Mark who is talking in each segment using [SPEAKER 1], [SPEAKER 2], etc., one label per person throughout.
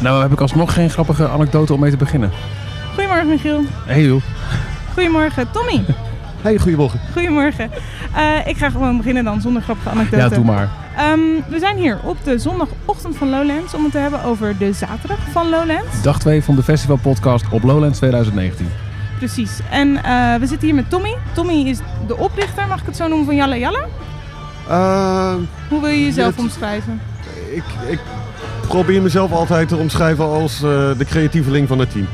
[SPEAKER 1] Nou heb ik alsnog geen grappige anekdote om mee te beginnen.
[SPEAKER 2] Goedemorgen Michiel.
[SPEAKER 1] Hey joh.
[SPEAKER 2] Goedemorgen Tommy.
[SPEAKER 3] Hey, goedemorgen.
[SPEAKER 2] Goedemorgen. Eh, ik ga gewoon beginnen dan zonder grappige anekdote.
[SPEAKER 1] Ja, doe maar.
[SPEAKER 2] Ehm, we zijn hier op de zondagochtend van Lowlands om het te hebben over de zaterdag van Lowlands.
[SPEAKER 1] Dag 2 van de festivalpodcast op Lowlands 2019.
[SPEAKER 2] Precies. En eh, we zitten hier met Tommy. Tommy is de oprichter, mag ik het zo noemen, van Jalla Jalla.
[SPEAKER 3] Uh,
[SPEAKER 2] Hoe wil je jezelf
[SPEAKER 3] het-
[SPEAKER 2] omschrijven?
[SPEAKER 3] ik, ik probeer mezelf altijd te omschrijven als eh, de creatieveling van het team.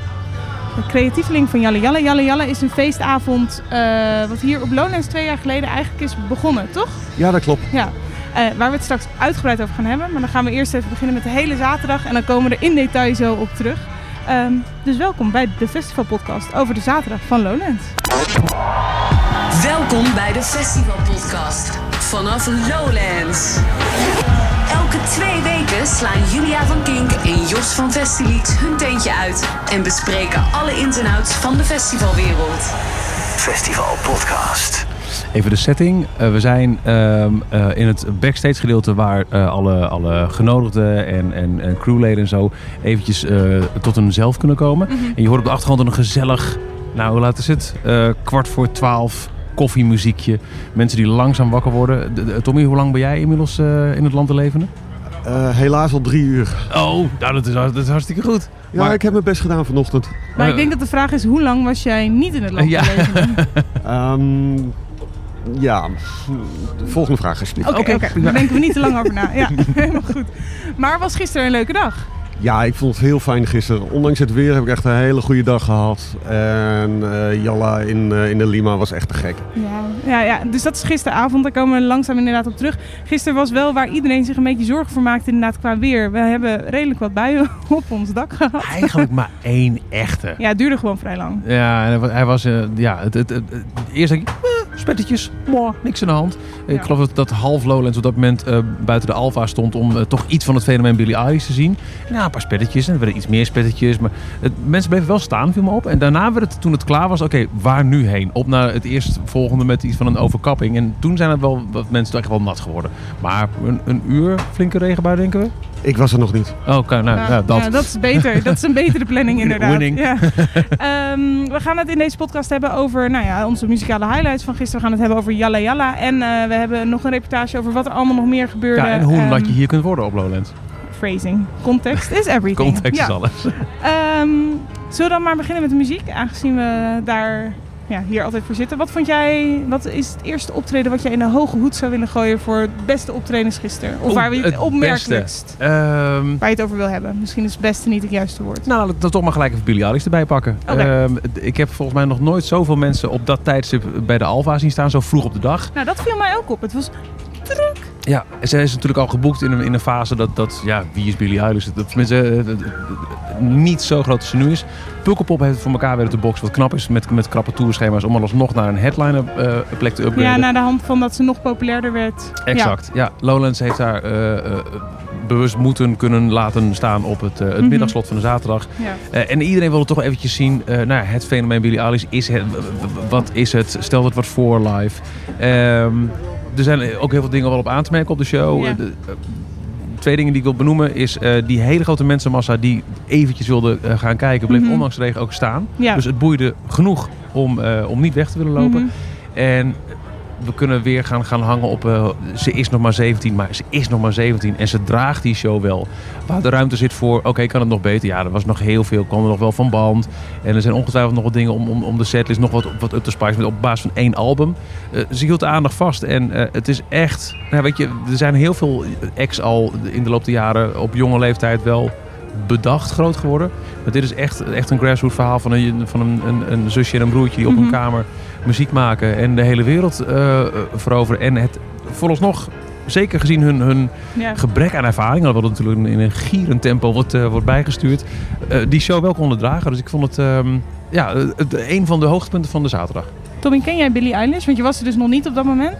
[SPEAKER 2] De creatieveling van Jalla Jalla. Jalla Jalla is een feestavond eh, wat hier op Lowlands twee jaar geleden eigenlijk is begonnen, toch?
[SPEAKER 3] Ja, dat klopt.
[SPEAKER 2] Ja, eh, waar we het straks uitgebreid over gaan hebben. Maar dan gaan we eerst even beginnen met de hele zaterdag. En dan komen we er in detail zo op terug. Ehm, dus welkom bij de festivalpodcast over de zaterdag van Lowlands.
[SPEAKER 4] Welkom bij de Festivalpodcast vanaf Lowlands. Elke twee weken slaan Julia van Kink en Jos van Festilied hun teentje uit en bespreken alle ins en outs van de festivalwereld.
[SPEAKER 5] Festival Podcast.
[SPEAKER 1] Even de setting. Eh, we zijn ehm, eh, in het backstage gedeelte waar eh, alle, alle genodigden en, en, en crewleden en zo eventjes eh, tot hun zelf kunnen komen. En je hoort op de achtergrond een gezellig, nou hoe laat is het? Eh, kwart voor twaalf koffiemuziekje. Mensen die langzaam wakker worden. De- de- Tommy, hoe lang ben jij inmiddels eh, in het land te levende?
[SPEAKER 3] Eh, helaas al drie uur.
[SPEAKER 1] Oh, nou, dat, is, dat is hartstikke goed.
[SPEAKER 3] Ja,
[SPEAKER 1] Maar-
[SPEAKER 3] ik heb mijn best gedaan vanochtend.
[SPEAKER 2] Maar
[SPEAKER 1] Eh,
[SPEAKER 2] ik denk dat de vraag is, hoe lang was jij niet in het land
[SPEAKER 1] Ja.
[SPEAKER 3] Ehm, ja, volgende vraag alsjeblieft.
[SPEAKER 2] Oké, daar denken we niet te lang over na. Ja, helemaal goed. Maar was gisteren een leuke dag?
[SPEAKER 3] Ja, ik vond het heel fijn gisteren. Ondanks het weer heb ik echt een hele goede dag gehad. En eh, Jalla in, eh, in de Lima was echt te gek.
[SPEAKER 2] Ja, ja, ja, dus dat is gisteravond. Daar komen we langzaam inderdaad op terug. Gisteren was wel waar iedereen zich een beetje zorgen voor maakte inderdaad qua weer. We hebben redelijk wat buien op ons dak gehad.
[SPEAKER 1] Eigenlijk maar één echte.
[SPEAKER 2] Ja, het duurde gewoon vrij lang.
[SPEAKER 1] Ja, en hij wa- hij was, eh, ja, het, het, het, het- eerst denk ik, spettetjes, mooi, niks aan de hand. Ik geloof dat, dat half Lowlands op dat moment eh, buiten de Alfa stond om eh, toch iets van het fenomeen Billy Eilish te zien. Ja, een paar spettetjes en er werden iets meer spettetjes, maar het, mensen bleven wel staan, viel me op. En daarna werd het, toen het klaar was, oké, waar nu heen? Op naar het eerstvolgende met iets van een overkapping. En toen zijn het wel wat mensen echt wel nat geworden. Maar een, een uur flinke regenbui, denken we?
[SPEAKER 3] Ik was er nog niet.
[SPEAKER 1] Oh, Oké, nou,
[SPEAKER 2] Nou,
[SPEAKER 1] ja, dat.
[SPEAKER 2] ja, dat is beter. Dat is een betere planning inderdaad.
[SPEAKER 1] Winning.
[SPEAKER 2] Ja. Ehm, we gaan het in deze podcast hebben over nou ja, onze muzikale highlights van gisteren. We gaan het hebben over Jalla Jalla. En eh, we hebben nog een reportage over wat er allemaal nog meer gebeurde.
[SPEAKER 1] ja, en hoe nat je hier kunt worden op Lowlands.
[SPEAKER 2] Phrasing. Context is everything.
[SPEAKER 1] Context
[SPEAKER 2] Ja.
[SPEAKER 1] is alles.
[SPEAKER 2] Ehm, zullen we dan maar beginnen met de muziek? Aangezien we daar ja, hier altijd voor zitten. Wat vond jij, wat is het eerste optreden wat jij in de hoge hoed zou willen gooien voor het beste optredens gisteren? Of waar we het,
[SPEAKER 1] het
[SPEAKER 2] opmerkelijkst,
[SPEAKER 1] Ehm,
[SPEAKER 2] waar je het over wil hebben. Misschien is het beste niet het juiste woord.
[SPEAKER 1] nou, dan toch maar gelijk even Billy Eilish erbij pakken. Ehm, ik heb volgens mij nog nooit zoveel mensen op dat tijdstip bij de Alfa zien staan, zo vroeg op de dag.
[SPEAKER 2] Nou, dat viel mij ook op. Het was druk.
[SPEAKER 1] Ja, ze is natuurlijk al geboekt in een, in een fase dat, dat, ja, wie is Billy Eilish? Dat, tenminste, eh, dat- dat- niet zo groot als ze nu is. Pukkelpop heeft het voor elkaar weten te boksen, wat knap is met, met krappe tourschema's, om alsnog naar een headliner eh, plek te upgraden.
[SPEAKER 2] Ja, naar de hand van dat ze nog populairder werd.
[SPEAKER 1] Exact. Ja. Lowlands heeft daar eh, eh, bewust moeten kunnen laten staan op het, het
[SPEAKER 2] Mhm.
[SPEAKER 1] middagslot van de zaterdag.
[SPEAKER 2] Ja.
[SPEAKER 1] En iedereen wilde toch eventjes zien, nou ja, het fenomeen Billie Eilish, is het, wat is het? Stel het wat voor live. Ehm, er zijn ook heel veel dingen wel op aan te merken op de show.
[SPEAKER 2] Ja.
[SPEAKER 1] De- twee dingen die ik wil benoemen is eh, die hele grote mensenmassa die eventjes wilde eh, gaan kijken, bleef
[SPEAKER 2] Mhm.
[SPEAKER 1] ondanks de regen ook staan.
[SPEAKER 2] Ja.
[SPEAKER 1] Dus het boeide genoeg om, eh, om niet weg te willen lopen.
[SPEAKER 2] Mhm.
[SPEAKER 1] En we kunnen weer gaan, gaan hangen op. eh, ze is nog maar 17, maar ze is nog maar 17. En ze draagt die show wel. Waar de ruimte zit voor. Oké, kan het nog beter? Ja, er was nog heel veel. kwam er nog wel van band. En er zijn ongetwijfeld nog wat dingen om, om, om de setlist nog wat, wat up te spicen. Met op basis van één album. Eh, ze hield de aandacht vast. En eh, het is echt. Nou, weet je, er zijn heel veel acts al in de loop der jaren. op jonge leeftijd wel bedacht groot geworden. Maar dit is echt, echt een grassroots verhaal van een, van een, een, een zusje en een broertje die op
[SPEAKER 2] Mhm.
[SPEAKER 1] een kamer muziek maken en de hele wereld eh, eh, veroveren. En het vooralsnog, zeker gezien hun, hun
[SPEAKER 2] Ja.
[SPEAKER 1] gebrek aan ervaring, dat wordt natuurlijk in een gierend tempo wordt, eh, wordt bijgestuurd, eh, die show wel konden dragen. Dus ik vond het ehm, ja, het, een van de hoogtepunten van de zaterdag.
[SPEAKER 2] Tommy, ken jij Billie Eilish? Want je was er dus nog niet op dat moment.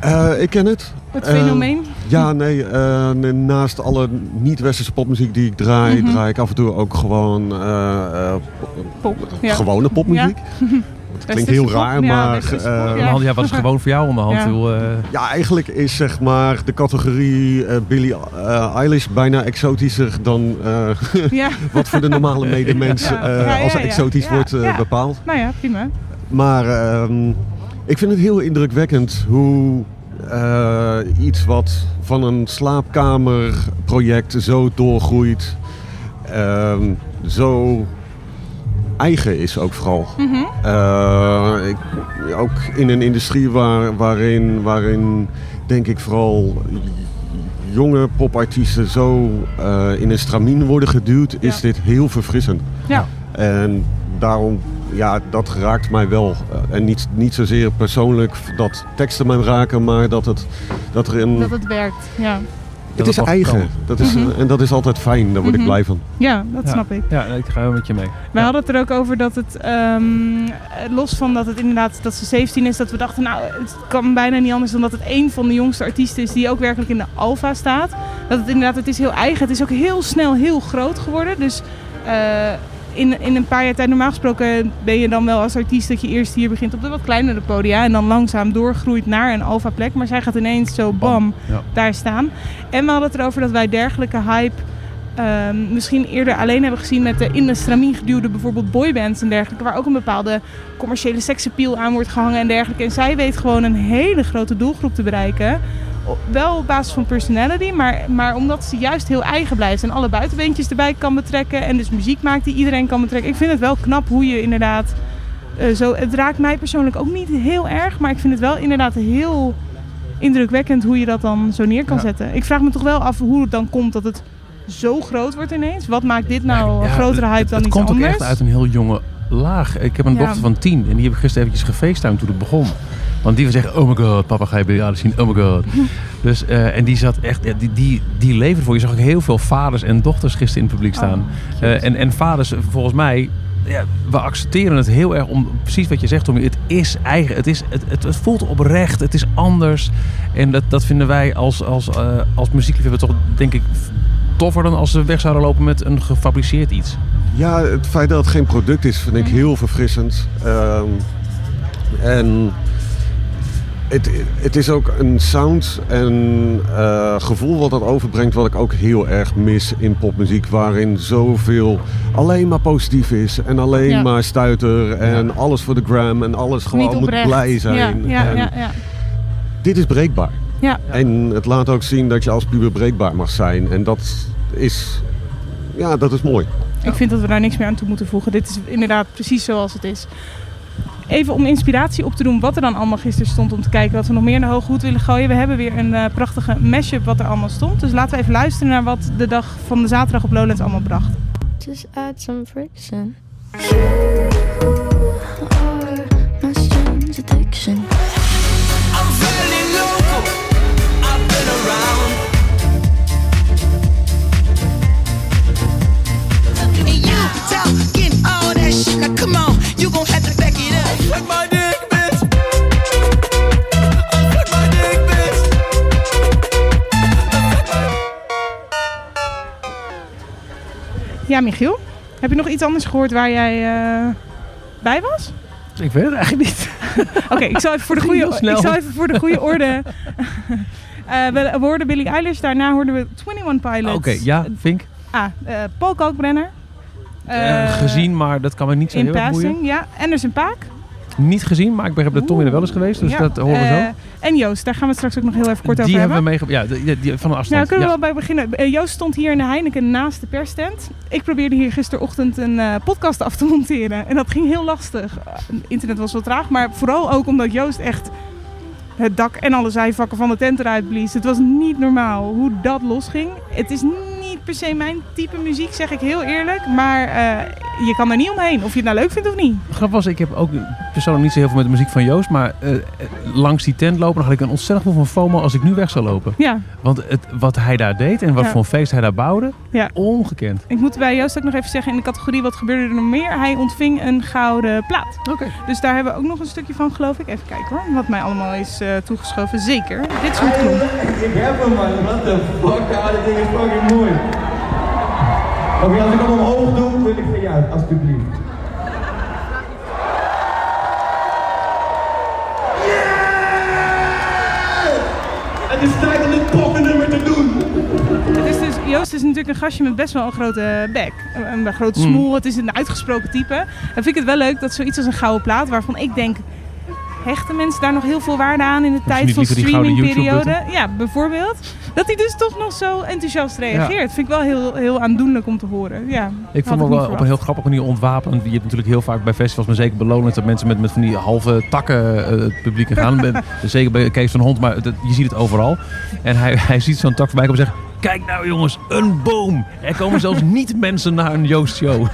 [SPEAKER 3] Eh, ik ken het.
[SPEAKER 2] Het
[SPEAKER 3] Eh,
[SPEAKER 2] fenomeen.
[SPEAKER 3] Ja, nee. eh, naast alle niet-westerse popmuziek die ik draai,
[SPEAKER 2] Mhm.
[SPEAKER 3] draai ik af en toe ook gewoon eh, eh,
[SPEAKER 2] Pop. Ja.
[SPEAKER 3] gewone popmuziek. het klinkt heel raar,
[SPEAKER 2] ja,
[SPEAKER 3] maar eh,
[SPEAKER 1] de
[SPEAKER 2] ja.
[SPEAKER 1] hand- Ja, wat is gewoon voor jou onderhand?
[SPEAKER 2] Ja.
[SPEAKER 1] Wil, eh,
[SPEAKER 3] Ja, eigenlijk is zeg maar de categorie eh Billie eh, Eilish bijna exotischer dan eh,
[SPEAKER 2] Ja,
[SPEAKER 3] wat voor de normale medemens
[SPEAKER 2] Ja.
[SPEAKER 3] eh,
[SPEAKER 2] Ja, ja,
[SPEAKER 3] als
[SPEAKER 2] ja.
[SPEAKER 3] exotisch
[SPEAKER 2] Ja,
[SPEAKER 3] wordt
[SPEAKER 2] ja.
[SPEAKER 3] bepaald.
[SPEAKER 2] nou ja, prima.
[SPEAKER 3] Maar ehm, ik vind het heel indrukwekkend hoe eh, iets wat van een slaapkamerproject zo doorgroeit, ehm, zo eigen is ook vooral.
[SPEAKER 2] Mhm.
[SPEAKER 3] Eh, ik, ook in een industrie waar, waarin, waarin denk ik vooral jonge popartiesten zo eh, in een stramien worden geduwd, is dit heel verfrissend.
[SPEAKER 2] Ja.
[SPEAKER 3] En daarom, ja, dat raakt mij wel. Eh, En niet, niet zozeer persoonlijk dat teksten mij raken, maar dat, het, dat er een...
[SPEAKER 2] Dat het werkt, ja.
[SPEAKER 3] Het is eigen. Dat is,
[SPEAKER 2] Mhm.
[SPEAKER 3] En dat is altijd fijn, daar word
[SPEAKER 2] Mhm.
[SPEAKER 3] ik blij van.
[SPEAKER 2] Ja, dat
[SPEAKER 1] Ja.
[SPEAKER 2] snap ik.
[SPEAKER 1] Ja, ik ga wel met je mee.
[SPEAKER 2] We hadden het er ook over dat het, ehm, los van dat het inderdaad dat ze 17 is, dat we dachten, nou, het kan bijna niet anders dan dat het een van de jongste artiesten is die ook werkelijk in de Alfa staat. Dat het inderdaad, het is heel eigen. Het is ook heel snel heel groot geworden. Dus eh, in, in een paar jaar tijd, normaal gesproken ben je dan wel als artiest dat je eerst hier begint op de wat kleinere podia en dan langzaam doorgroeit naar een Alfa plek. Maar zij gaat ineens zo bam
[SPEAKER 1] Ja.
[SPEAKER 2] daar staan. En we hadden het erover dat wij dergelijke hype ehm, misschien eerder alleen hebben gezien met de in de stramien geduwde bijvoorbeeld boybands en dergelijke. Waar ook een bepaalde commerciële seksappeal aan wordt gehangen en dergelijke. En zij weet gewoon een hele grote doelgroep te bereiken. Wel op basis van personality, maar, maar omdat ze juist heel eigen blijft. En alle buitenbeentjes erbij kan betrekken. En dus muziek maakt die iedereen kan betrekken. Ik vind het wel knap hoe je inderdaad eh, zo... Het raakt mij persoonlijk ook niet heel erg. Maar ik vind het wel inderdaad heel indrukwekkend hoe je dat dan zo neer kan
[SPEAKER 1] Ja.
[SPEAKER 2] zetten. Ik vraag me toch wel af hoe het dan komt dat het zo groot wordt ineens. Wat maakt dit nou een grotere
[SPEAKER 1] het-
[SPEAKER 2] hype dan
[SPEAKER 1] het
[SPEAKER 2] iets
[SPEAKER 1] komt
[SPEAKER 2] anders?
[SPEAKER 1] ook echt uit een heel jonge laag. Ik heb een
[SPEAKER 2] Ja.
[SPEAKER 1] dochter van tien en die heb ik gisteren eventjes gefacetimed toen het begon. Want die was echt, oh my god, papa ga je bij jou zien, oh my god. dus, eh, en die zat echt, ja, die, die, die leefde voor. Je zag ook heel veel vaders en dochters gisteren in het publiek staan.
[SPEAKER 2] Oh,
[SPEAKER 1] Eh, en, en vaders, volgens mij, ja, we accepteren het heel erg om, precies wat je zegt Tommy, het is eigen, het, is, het, het, het voelt oprecht, het is anders. En dat, dat vinden wij als, als, eh, als muziekliefhebber toch, denk ik, toffer dan als ze weg zouden lopen met een gefabriceerd iets.
[SPEAKER 3] Ja, het feit dat het geen product is, vind ik
[SPEAKER 2] Mhm.
[SPEAKER 3] heel verfrissend. Ehm, en het, het is ook een sound en eh, gevoel wat dat overbrengt, wat ik ook heel erg mis in popmuziek. Waarin zoveel alleen maar positief is en alleen
[SPEAKER 2] Ja.
[SPEAKER 3] maar stuiter en alles voor de gram en alles gewoon moet blij zijn.
[SPEAKER 2] Ja, ja,
[SPEAKER 3] En
[SPEAKER 2] ja, ja.
[SPEAKER 3] Dit is breekbaar.
[SPEAKER 2] Ja.
[SPEAKER 3] En het laat ook zien dat je als puber breekbaar mag zijn. En dat is, ja, dat is mooi.
[SPEAKER 2] Ik vind dat we daar niks meer aan toe moeten voegen. Dit is inderdaad precies zoals het is. Even om inspiratie op te doen wat er dan allemaal gisteren stond. Om te kijken wat we nog meer naar hoge hoed willen gooien. We hebben weer een eh, prachtige mashup wat er allemaal stond. Dus laten we even luisteren naar wat de dag van de zaterdag op Lowlands allemaal bracht.
[SPEAKER 6] Just add some friction.
[SPEAKER 2] Heb je nog iets anders gehoord waar jij eh, bij was?
[SPEAKER 1] Ik weet het eigenlijk niet.
[SPEAKER 2] Oké, ik zal even voor de goede, ik zal even voor de goede orde. Eh, we, hoorden Billie Eilish, daarna hoorden we 21 Pilots.
[SPEAKER 1] Oké, ja, Vink.
[SPEAKER 2] Ah, eh, Paul Kalkbrenner.
[SPEAKER 1] Gezien, maar dat kan me niet zo
[SPEAKER 2] In
[SPEAKER 1] heel erg boeien.
[SPEAKER 2] passing, ja. Anderson Paak.
[SPEAKER 1] Niet gezien, maar ik begrijp dat Tommy er wel eens geweest, dus
[SPEAKER 2] Ja,
[SPEAKER 1] dat horen we zo.
[SPEAKER 2] En Joost, daar gaan we het straks ook nog heel even kort
[SPEAKER 1] die
[SPEAKER 2] over
[SPEAKER 1] hebben
[SPEAKER 2] hebben.
[SPEAKER 1] we meegemaakt. Ja, die, die- van de
[SPEAKER 2] Nou,
[SPEAKER 1] afstand.
[SPEAKER 2] kunnen we
[SPEAKER 1] ja.
[SPEAKER 2] wel bij beginnen. Eh, Joost stond hier in de Heineken naast de perstent. Ik probeerde hier gisterochtend een eh, podcast af te monteren. En dat ging heel lastig. Eh, internet was wel traag, maar vooral ook omdat Joost echt het dak en alle zijvakken van de tent eruit blies. Het was niet normaal hoe dat losging. Het is niet per se mijn type muziek, zeg ik heel eerlijk. Maar je kan er niet omheen, of je het nou leuk vindt of niet.
[SPEAKER 1] Grap was, ik heb ook persoonlijk niet zo heel veel met de muziek van Joost, maar eh, eh, langs die tent lopen, dan had ik een ontzettend gevoel van FOMO als ik nu weg zou lopen.
[SPEAKER 2] Ja,
[SPEAKER 1] Want het, wat hij daar deed en wat
[SPEAKER 2] Ja.
[SPEAKER 1] voor een feest hij daar bouwde,
[SPEAKER 2] Ja.
[SPEAKER 1] ongekend.
[SPEAKER 2] ik moet bij Joost ook nog even zeggen in de categorie wat gebeurde er nog meer. Hij ontving een gouden plaat.
[SPEAKER 1] Oké.
[SPEAKER 2] Dus daar hebben we ook nog een stukje van, geloof ik. Even kijken hoor, wat mij allemaal is eh, toegeschoven. Zeker. Dit klonk.
[SPEAKER 7] Ik heb hem man, what the fuck, ja, dit ding is fucking mooi. Oké, als ik hem omhoog doe, wil ik van jou, alsjeblieft. Het is tijd om dit te doen.
[SPEAKER 2] Het is dus, Joost is natuurlijk een gastje met best wel een grote bek. Een, een grote
[SPEAKER 1] Mm.
[SPEAKER 2] smoel. Het is een uitgesproken type. Dan vind ik het wel leuk dat zoiets als een gouden plaat, waarvan ik denk... Hechten mensen daar nog heel veel waarde aan in de tijd van streamingperiode? Ja, bijvoorbeeld. Dat hij dus toch nog zo enthousiast reageert. Vind ik wel heel, heel aandoenlijk om te horen. Ja,
[SPEAKER 1] Ik vond het wel op een heel grappige manier ontwapend. Je hebt natuurlijk heel vaak bij festivals, maar zeker belonend, dat mensen met, met van die halve takken eh, het publiek gaan. Zeker bij Kees van Hond, maar dat- je ziet het overal. En hij, hij ziet zo'n tak voorbij komen en zegt... Kijk nou jongens, een boom. Er komen zelfs niet mensen naar een Joost show.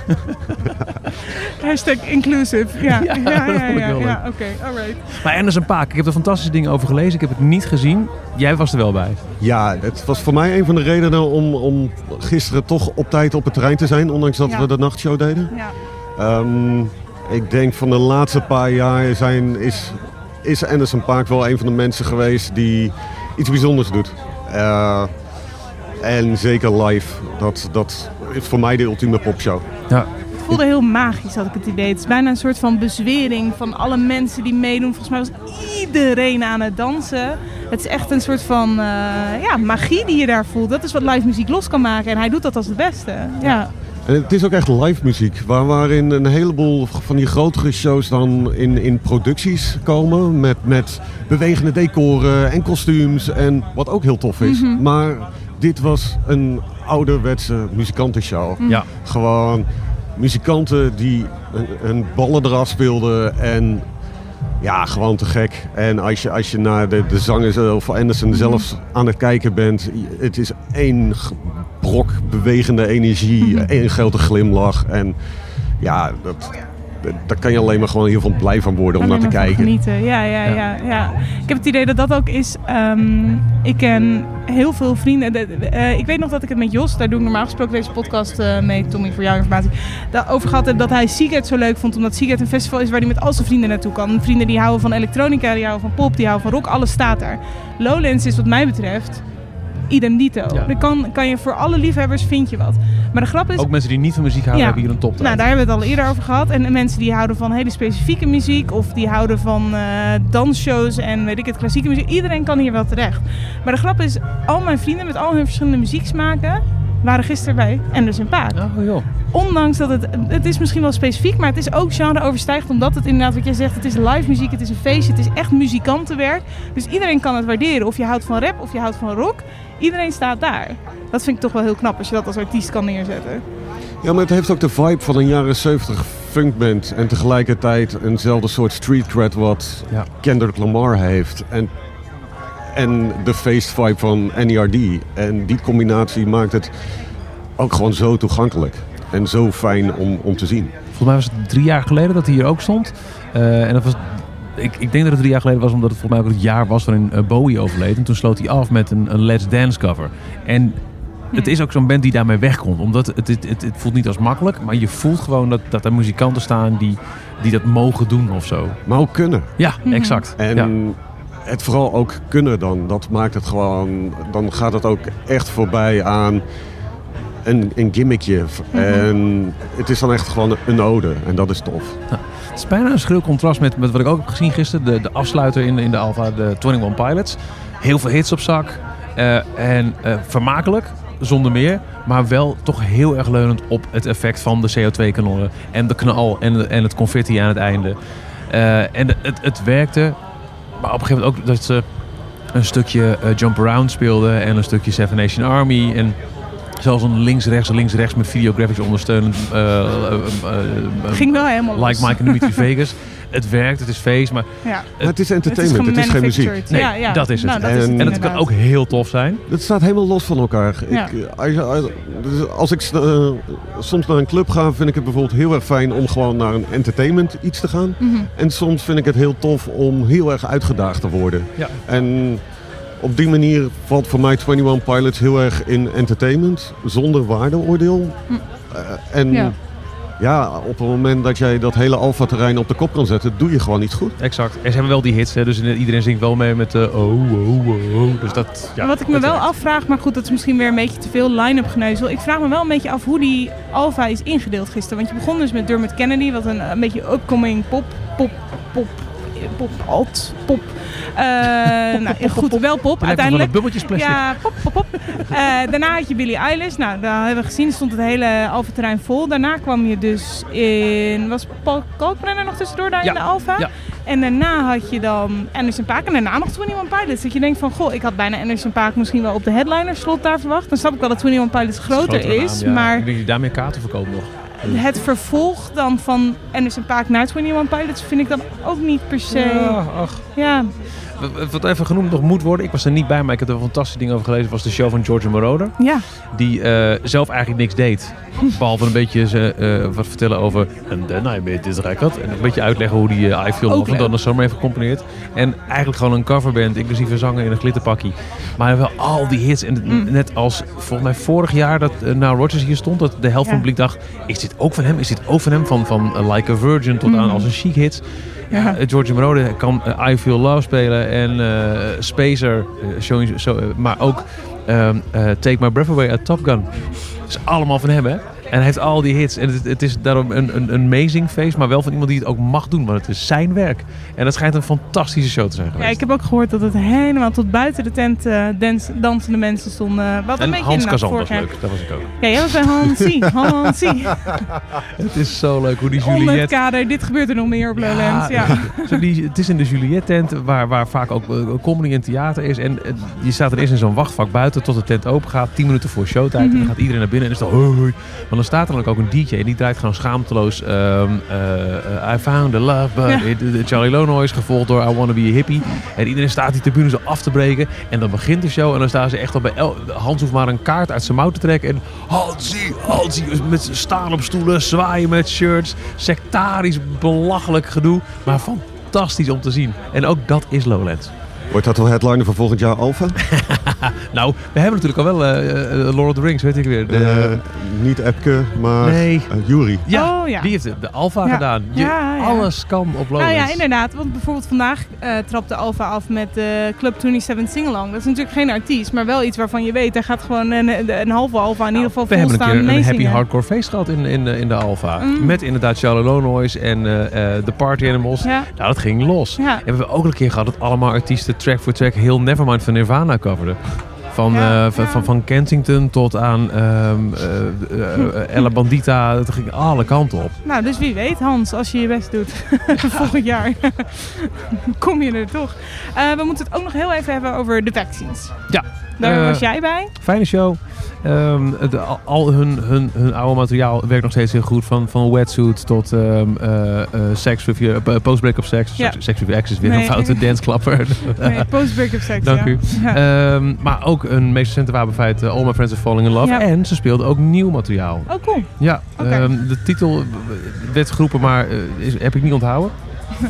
[SPEAKER 2] Hashtag inclusive. Ja,
[SPEAKER 1] Ja,
[SPEAKER 2] ja,
[SPEAKER 1] dat
[SPEAKER 2] ja, oké, alright.
[SPEAKER 1] Maar Anderson Paak, ik heb er fantastische dingen over gelezen. Ik heb het niet gezien. Jij was er wel bij.
[SPEAKER 3] Ja, het was voor mij een van de redenen om, om gisteren toch op tijd op het terrein te zijn. Ondanks dat
[SPEAKER 2] Ja.
[SPEAKER 3] we de nachtshow deden.
[SPEAKER 2] Ja.
[SPEAKER 3] Ehm, ik denk van de laatste paar jaar zijn, is, is Anderson Paak wel een van de mensen geweest die iets bijzonders doet. Eh, en zeker live. Dat, dat is voor mij de ultieme popshow.
[SPEAKER 1] Ja,
[SPEAKER 2] voelde heel magisch, had ik het idee. Het is bijna een soort van bezwering van alle mensen die meedoen. Volgens mij was iedereen aan het dansen. Het is echt een soort van eh, ja, magie die je daar voelt. Dat is wat live muziek los kan maken. En hij doet dat als het beste. Ja.
[SPEAKER 3] En het is ook echt live muziek. Waar, waarin een heleboel van die grotere shows dan in, in producties komen. Met, met bewegende decoren en kostuums. En wat ook heel tof is. Maar dit was een ouderwetse muzikantenshow.
[SPEAKER 1] ja.
[SPEAKER 3] Gewoon muzikanten die een, een ballen eraf speelden. En ja, gewoon te gek. En als je, als je naar de, de zanger zelf, of Anderson zelf aan het kijken bent. Het is één brok bewegende energie. één grote glimlach. En ja, dat- daar kan je alleen maar gewoon heel veel blij van worden om naar te kijken.
[SPEAKER 2] Genieten. Ja, ja,
[SPEAKER 1] Ja.
[SPEAKER 2] ja, ja, Ik heb het idee dat dat ook is. ehm, ik ken heel veel vrienden. de- de- eh, ik weet nog dat ik het met Jos, daar doe ik normaal gesproken deze podcast eh, mee, Tommy, voor jouw informatie. Daarover gehad heb dat hij Seagate zo leuk vond. Omdat Seagate een festival is waar hij met al zijn vrienden naartoe kan. Vrienden die houden van elektronica, die houden van pop, die houden van rock. Alles staat daar. Lowlands is wat mij betreft idem dito.
[SPEAKER 1] Ja.
[SPEAKER 2] Kan, kan je voor alle liefhebbers vind je wat. Maar de grap is,
[SPEAKER 1] Ook mensen die niet van muziek houden
[SPEAKER 2] Ja.
[SPEAKER 1] hebben hier een top
[SPEAKER 2] nou, daar hebben we het al eerder over gehad. En mensen die houden van hele specifieke muziek of die houden van eh, dansshows en weet ik het, klassieke muziek. Iedereen kan hier wel terecht. Maar de grap is, al mijn vrienden met al hun verschillende muzieksmaken waren gisteren bij Anderson Paak.
[SPEAKER 1] Oh joh.
[SPEAKER 2] Ondanks dat het, het is misschien wel specifiek, maar het is ook genre overstijgend. Omdat het inderdaad, wat jij zegt, het is live muziek, het is een feestje, het is echt muzikantenwerk. Dus iedereen kan het waarderen. Of je houdt van rap of je houdt van rock. Iedereen staat daar. Dat vind ik toch wel heel knap als je dat als artiest kan neerzetten.
[SPEAKER 3] Ja, maar het heeft ook de vibe van een jaren 70 funkband. En tegelijkertijd eenzelfde soort street cred wat
[SPEAKER 1] Ja.
[SPEAKER 3] Kendrick Lamar heeft. En, en de feest vibe van NERD. En die combinatie maakt het ook gewoon zo toegankelijk. En zo fijn om, om te zien.
[SPEAKER 1] Volgens mij was het drie jaar geleden dat hij hier ook stond. Eh, en dat was, ik, ik denk dat het drie jaar geleden was omdat het volgens mij ook het jaar was waarin eh, Bowie overleed. En toen sloot hij af met een, een Let's Dance cover. En het is ook zo'n band die daarmee wegkomt. Omdat het, het, het, het voelt niet als makkelijk, maar je voelt gewoon dat, dat er muzikanten staan die, die dat mogen doen of zo.
[SPEAKER 3] Maar ook kunnen.
[SPEAKER 1] Ja, exact.
[SPEAKER 3] En
[SPEAKER 1] ja.
[SPEAKER 3] Het vooral ook kunnen dan. Dat maakt het gewoon... Dan gaat het ook echt voorbij aan een, een gimmickje. En het is dan echt gewoon een ode. En dat is tof.
[SPEAKER 1] Het is bijna een schril contrast met, met wat ik ook heb gezien gisteren. De, de afsluiter in, de- in de Alpha, de 21 Pilots. Heel veel hits op zak. Eh, en eh, vermakelijk, zonder meer. Maar wel toch heel erg leunend op het effect van de CO2-kanonnen. En de knal en, en het confetti aan het einde. Eh, en het, het werkte. Maar op een gegeven moment ook dat ze een stukje eh, Jump Around speelden. En een stukje Seven Nation Army. En zelfs een links-rechts, links-rechts met videographics ondersteunend. eh,
[SPEAKER 2] Ging wel helemaal los.
[SPEAKER 1] Like Mike en Dimitri Vegas. Het werkt, het is feest, maar
[SPEAKER 2] Ja.
[SPEAKER 3] Maar het is
[SPEAKER 2] Het is
[SPEAKER 3] entertainment, het is, geen muziek.
[SPEAKER 1] Nee,
[SPEAKER 2] ja, ja.
[SPEAKER 1] dat is het.
[SPEAKER 2] Nou, dat
[SPEAKER 3] En-
[SPEAKER 2] is het
[SPEAKER 3] En
[SPEAKER 1] het kan ook heel tof zijn.
[SPEAKER 3] Het staat helemaal los van elkaar.
[SPEAKER 2] Ja.
[SPEAKER 3] Ik, als, je- als, dus als ik eh, soms naar een club ga, vind ik het bijvoorbeeld heel erg fijn om gewoon naar een entertainment iets te gaan.
[SPEAKER 2] Mhm.
[SPEAKER 3] En soms vind ik het heel tof om heel erg uitgedaagd te worden.
[SPEAKER 1] Ja.
[SPEAKER 3] En op die manier valt voor mij 21 Pilots heel erg in entertainment, zonder waardeoordeel. Eh, en ja. Op het moment dat jij dat hele Alfa-terrein op de kop kan zetten, doe je gewoon niet goed.
[SPEAKER 1] Exact. En ze hebben wel die hits, hè, dus iedereen zingt wel mee met uh, oh, oh, oh, oh. Dus dat, ja,
[SPEAKER 2] Maar wat ik me wel
[SPEAKER 1] werkt.
[SPEAKER 2] afvraag, maar goed, dat is misschien weer een beetje te veel line-up geneuzel. Ik vraag me wel een beetje af hoe die Alpha is ingedeeld gisteren. Want je begon dus met Dermot Kennedy, wat een, een beetje upcoming pop, pop, pop pop, alt, pop. Eh, nou, goed, wel pop uiteindelijk.
[SPEAKER 1] bubbeltjesplastic.
[SPEAKER 2] Ja, pop, pop, pop. Eh, daarna had je Billie Eilish. Nou, daar hebben we gezien. stond het hele Alfa-terrein vol. Daarna kwam je dus in... Was Paul Kalkbrenner nog tussendoor daar
[SPEAKER 1] Ja,
[SPEAKER 2] in de Alfa?
[SPEAKER 1] ja.
[SPEAKER 2] En daarna had je dan Anderson Paak. En daarna nog 21 Pilots. Dat je denkt van... Goh, ik had bijna Anderson Paak misschien wel op de headliner slot daar verwacht. Dan snap ik wel dat 21 Pilots groter
[SPEAKER 1] naam,
[SPEAKER 2] is.
[SPEAKER 1] ja.
[SPEAKER 2] Maar
[SPEAKER 1] Wie daar meer kaarten verkoopt nog.
[SPEAKER 2] Het vervolg dan van Anderson Paak naar 21 Pilots... vind ik dan ook niet per se...
[SPEAKER 1] Ja, ach.
[SPEAKER 2] Ja,
[SPEAKER 1] Wat- even genoemd nog moet worden. Ik was er niet bij, maar ik heb er een fantastische dingen over gelezen. was de show van George Moroder.
[SPEAKER 2] ja.
[SPEAKER 1] Die eh, zelf eigenlijk niks deed. Behalve een beetje ze, eh, wat vertellen over. En then I made this record. En een beetje uitleggen hoe die eh, I Feel Love van. Donna Summer heeft gecomponeerd. En eigenlijk gewoon een coverband, inclusief een zanger in een glitterpakkie. Maar wel al die hits. En
[SPEAKER 2] Mm.
[SPEAKER 1] net als volgens mij vorig jaar dat uh, Now Rogers hier stond. Dat de helft
[SPEAKER 2] Ja.
[SPEAKER 1] van het publiek dacht. Is dit ook van hem? Is dit ook van hem? Van, van eh, Like a Virgin tot aan
[SPEAKER 2] Mm.
[SPEAKER 1] als een chic hits. Ja, eh, George Moroder kan eh, I Feel Love spelen. En Spacer. show, show, maar ook ehm, eh, Take My Breath Away uit Top Gun. Dat is allemaal van hem, hè? En hij heeft al die hits. En het, het is daarom een, een, een amazing feest. Maar wel van iemand die het ook mag doen. Want het is zijn werk. En dat schijnt een fantastische show te zijn geweest.
[SPEAKER 2] Ja, ik heb ook gehoord dat het helemaal tot buiten de tent eh, dans, dansende mensen stonden. Wat een
[SPEAKER 1] en
[SPEAKER 2] beetje
[SPEAKER 1] Hans Kazan was leuk. Dat was ik ook.
[SPEAKER 2] Ja, jij was bij Hansie. Hansie.
[SPEAKER 1] Het is zo leuk hoe die
[SPEAKER 2] Onder het
[SPEAKER 1] Juliette...
[SPEAKER 2] kader. Dit gebeurt er nog meer op Lowlands. Ja.
[SPEAKER 1] Zo die, het is in de Juliette-tent, waar, waar vaak ook eh, comedy en theater is. En eh, je staat er eerst in zo'n wachtvak buiten tot de tent open gaat. 10 minuten voor showtijd. En
[SPEAKER 2] Mhm.
[SPEAKER 1] dan gaat iedereen naar binnen en is dan hoi. hoi. Dan staat er dan ook een DJ en die draait gewoon schaamteloos. ehm, eh, eh, I found the love, but
[SPEAKER 2] Ja.
[SPEAKER 1] Charlie Lonois, gevolgd door I Wanna Be a Hippie. En iedereen staat die tribune zo af te breken. En dan begint de show en dan staan ze echt al bij... El Hans hoeft maar een kaart uit zijn mouw te trekken. En Hansie, Hansie, met staan op stoelen, zwaaien met shirts. Sectarisch, belachelijk gedoe. Maar fantastisch om te zien. En ook dat is Lowlands.
[SPEAKER 3] Wordt dat wel headliner voor volgend jaar Alpha?
[SPEAKER 1] Nou, we hebben natuurlijk al wel eh, eh, Lord of the Rings, weet ik weer. De-
[SPEAKER 3] Eh, niet Epke, maar
[SPEAKER 1] Nee.
[SPEAKER 3] Jury.
[SPEAKER 1] ja,
[SPEAKER 2] Oh, ja.
[SPEAKER 1] die heeft de,
[SPEAKER 2] Ja.
[SPEAKER 1] gedaan. Je,
[SPEAKER 2] Ja, ja.
[SPEAKER 1] Alles kan op
[SPEAKER 2] Nou
[SPEAKER 1] Lowlands.
[SPEAKER 2] ja, inderdaad. Want bijvoorbeeld vandaag eh trapte Alfa af met de Club 27 Singalong. Dat is natuurlijk geen artiest, maar wel iets waarvan je weet. Hij gaat gewoon een, een, een halve Alfa in ieder geval
[SPEAKER 1] We hebben een keer een happy hardcore feest gehad in, in, in de Alpha.
[SPEAKER 2] Mm.
[SPEAKER 1] Met inderdaad Charlie Lonois en eh, eh, de Party Animals.
[SPEAKER 2] Ja.
[SPEAKER 1] Nou, dat ging los.
[SPEAKER 2] Ja.
[SPEAKER 1] En we hebben ook een keer gehad dat allemaal artiesten track voor track heel Nevermind van Nirvana coverden. Van,
[SPEAKER 2] Ja,
[SPEAKER 1] eh, van,
[SPEAKER 2] ja.
[SPEAKER 1] van, van Kensington tot aan ehm eh, eh, Ella Bandita. Het ging alle kanten op.
[SPEAKER 2] Nou, dus wie weet, Hans, als je je best doet volgend jaar, kom je er toch. We moeten het ook nog heel even hebben over de vaccines.
[SPEAKER 1] Ja.
[SPEAKER 2] Daar
[SPEAKER 1] eh,
[SPEAKER 2] was jij bij.
[SPEAKER 1] Fijne show. Ehm, het- al, hun, hun, hun oude materiaal werkt nog steeds heel goed. Van, van wetsuit tot eh, sex review, uh, post-break-up sex.
[SPEAKER 2] Ja.
[SPEAKER 1] Sex, sex review X is weer
[SPEAKER 2] Nee.
[SPEAKER 1] een foute danceklapper.
[SPEAKER 2] Nee, post-break-up seks,
[SPEAKER 1] Dank
[SPEAKER 2] ja.
[SPEAKER 1] u.
[SPEAKER 2] Ja.
[SPEAKER 1] Ehm, maar ook een meest recente wapenfeit, All My Friends Are Falling in Love. En ze speelde ook nieuw materiaal.
[SPEAKER 2] Oh, cool.
[SPEAKER 1] Ja, de titel werd geroepen, maar is, heb ik niet onthouden.